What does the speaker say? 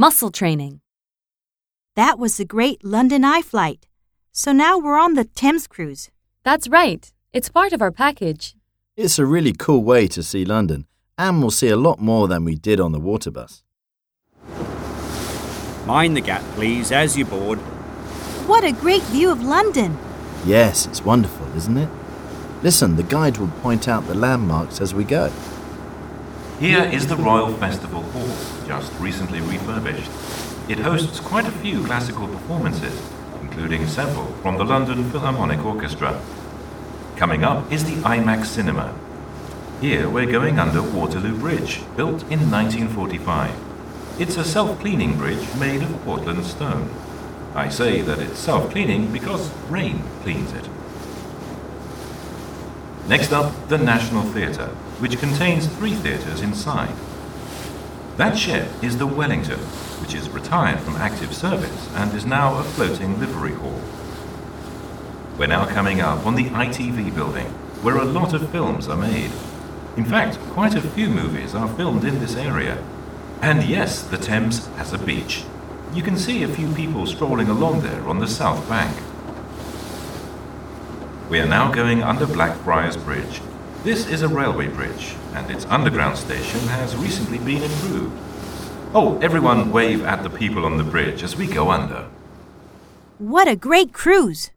Muscle training. That was the great London Eye flight. So now we're on the Thames cruise. That's right. It's part of our package. It's a really cool way to see London, and we'll see a lot more than we did on the water bus. Mind the gap, please, as you board. What a great view of London! Yes, it's wonderful, isn't it? Listen, the guide will point out the landmarks as we go. Here is the Royal Festival Hall, just recently refurbished. It hosts quite a few classical performances, including several from the London Philharmonic Orchestra. Coming up is the IMAX Cinema. Here we're going under Waterloo Bridge, built in 1945. It's a self-cleaning bridge made of Portland stone. I say that it's self-cleaning because rain cleans it. Next up, the National Theatre, which contains three theatres inside. That shed is the Wellington, which is retired from active service and is now a floating livery hall. We're now coming up on the ITV building, where a lot of films are made. In fact, quite a few movies are filmed in this area. And yes, the Thames has a beach. You can see a few people strolling along there on the south bank. We are now going under Blackfriars Bridge. This is a railway bridge, and its underground station has recently been improved. Oh, everyone wave at the people on the bridge as we go under. What a great cruise!